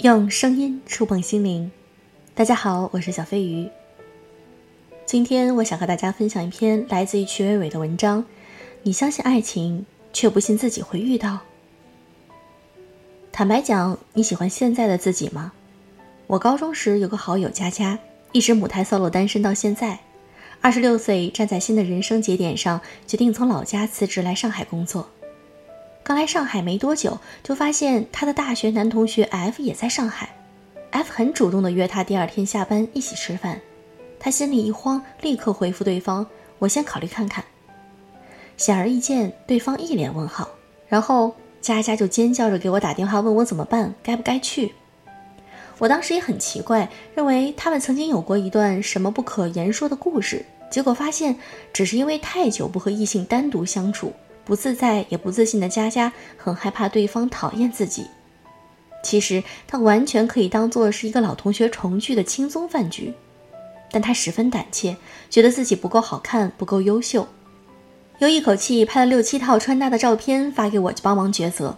用声音触碰心灵。大家好，我是小飞鱼。今天我想和大家分享一篇来自于曲伟伟的文章。你相信爱情，却不信自己会遇到。坦白讲，你喜欢现在的自己吗？我高中时有个好友佳佳，一直母胎 solo 单身到现在。二十六岁，站在新的人生节点上，决定从老家辞职来上海工作。刚来上海没多久，就发现他的大学男同学 F 也在上海。F 很主动地约他第二天下班一起吃饭。他心里一慌，立刻回复对方：“我先考虑看看。”显而易见，对方一脸问号。然后佳佳就尖叫着给我打电话，问我怎么办，该不该去。我当时也很奇怪，认为他们曾经有过一段什么不可言说的故事。结果发现，只是因为太久不和异性单独相处。不自在也不自信的佳佳很害怕对方讨厌自己。其实她完全可以当做是一个老同学重聚的轻松饭局，但她十分胆怯，觉得自己不够好看，不够优秀，又一口气拍了六七套穿搭的照片发给我，帮忙抉择。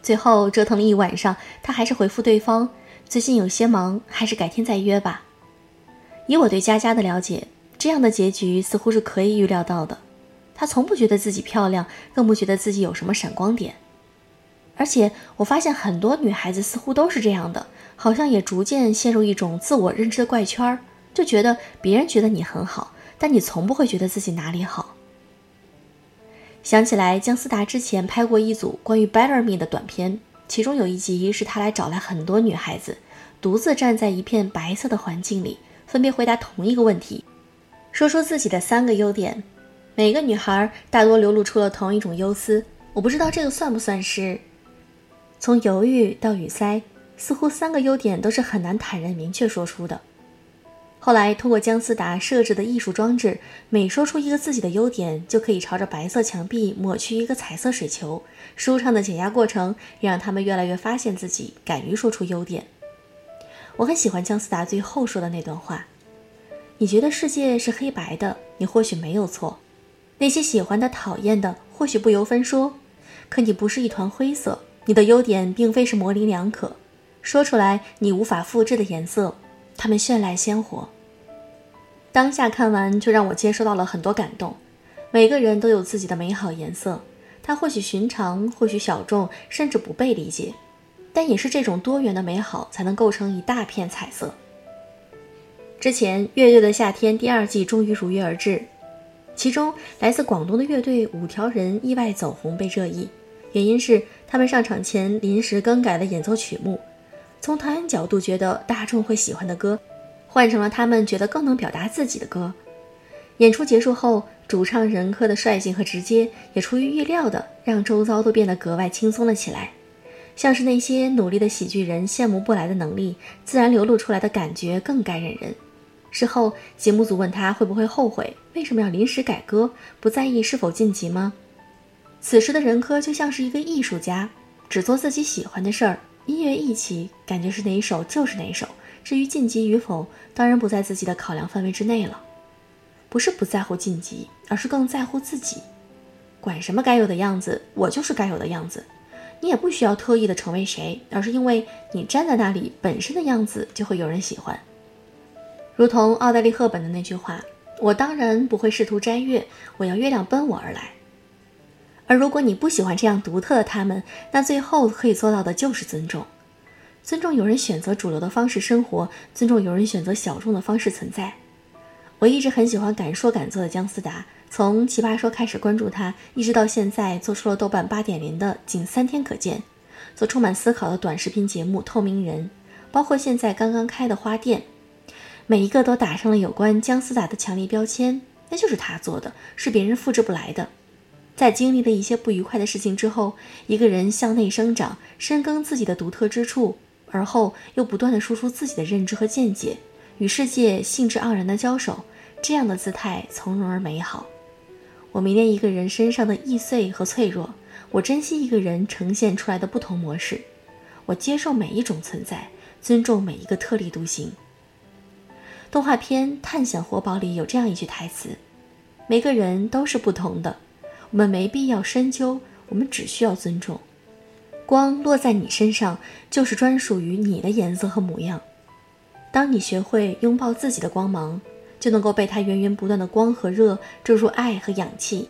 最后折腾了一晚上，她还是回复对方：“最近有些忙，还是改天再约吧。”以我对佳佳的了解，这样的结局似乎是可以预料到的。她从不觉得自己漂亮，更不觉得自己有什么闪光点。而且我发现很多女孩子似乎都是这样的，好像也逐渐陷入一种自我认知的怪圈儿，就觉得别人觉得你很好，但你从不会觉得自己哪里好。想起来姜思达之前拍过一组关于 Better Me 的短片，其中有一集是他来找来很多女孩子，独自站在一片白色的环境里，分别回答同一个问题，说出自己的三个优点。每个女孩大多流露出了同一种忧思，我不知道这个算不算是从犹豫到语塞，似乎三个优点都是很难坦然明确说出的。后来通过姜思达设置的艺术装置，每说出一个自己的优点，就可以朝着白色墙壁抹去一个彩色水球。舒畅的减压过程，也让他们越来越发现自己敢于说出优点。我很喜欢姜思达最后说的那段话：“你觉得世界是黑白的，你或许没有错。”那些喜欢的、讨厌的，或许不由分说，可你不是一团灰色。你的优点并非是模棱两可，说出来你无法复制的颜色，它们绚烂鲜活。当下看完，就让我接收到了很多感动。每个人都有自己的美好颜色，它或许寻常，或许小众，甚至不被理解，但也是这种多元的美好，才能构成一大片彩色。之前，《乐队的夏天》第二季终于如约而至。其中来自广东的乐队五条人意外走红被热议，原因是他们上场前临时更改了演奏曲目，从导演角度觉得大众会喜欢的歌，换成了他们觉得更能表达自己的歌。演出结束后，主唱任科的率性和直接，也出于预料的让周遭都变得格外轻松了起来，像是那些努力的喜剧人羡慕不来的能力，自然流露出来的感觉更感染人。事后，节目组问他会不会后悔，为什么要临时改歌，不在意是否晋级吗？此时的任科就像是一个艺术家，只做自己喜欢的事儿，音乐一起，感觉是哪一首就是哪一首。至于晋级与否，当然不在自己的考量范围之内了。不是不在乎晋级，而是更在乎自己。管什么该有的样子，我就是该有的样子。你也不需要特意的成为谁，而是因为你站在那里本身的样子，就会有人喜欢。如同奥黛丽·赫本的那句话：“我当然不会试图摘月，我要月亮奔我而来。”而如果你不喜欢这样独特的他们，那最后可以做到的就是尊重，尊重有人选择主流的方式生活，尊重有人选择小众的方式存在。我一直很喜欢敢说敢做的姜思达，从《奇葩说》开始关注他，一直到现在做出了豆瓣八点零的《仅三天可见》，做充满思考的短视频节目《透明人》，包括现在刚刚开的花店。每一个都打上了有关姜思达的强烈标签，那就是他做的，是别人复制不来的。在经历了一些不愉快的事情之后，一个人向内生长，深耕自己的独特之处，而后又不断的输出自己的认知和见解，与世界兴致盎然的交手，这样的姿态从容而美好。我迷恋一个人身上的易碎和脆弱，我珍惜一个人呈现出来的不同模式，我接受每一种存在，尊重每一个特立独行。动画片《探险活宝》里有这样一句台词：“每个人都是不同的，我们没必要深究，我们只需要尊重。”光落在你身上，就是专属于你的颜色和模样。当你学会拥抱自己的光芒，就能够被它源源不断的光和热注入爱和氧气，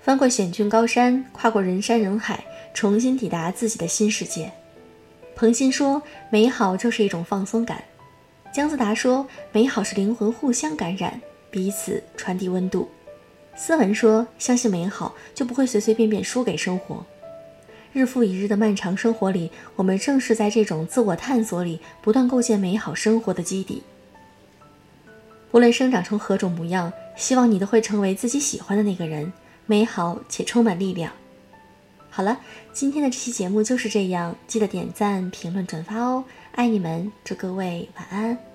翻过险峻高山，跨过人山人海，重新抵达自己的新世界。彭欣说：“美好就是一种放松感。”姜思达说：“美好是灵魂互相感染，彼此传递温度。”斯文说：“相信美好，就不会随随便便输给生活。”日复一日的漫长生活里，我们正是在这种自我探索里，不断构建美好生活的基底。无论生长成何种模样，希望你都会成为自己喜欢的那个人，美好且充满力量。好了，今天的这期节目就是这样，记得点赞、评论、转发哦，爱你们，祝各位晚安。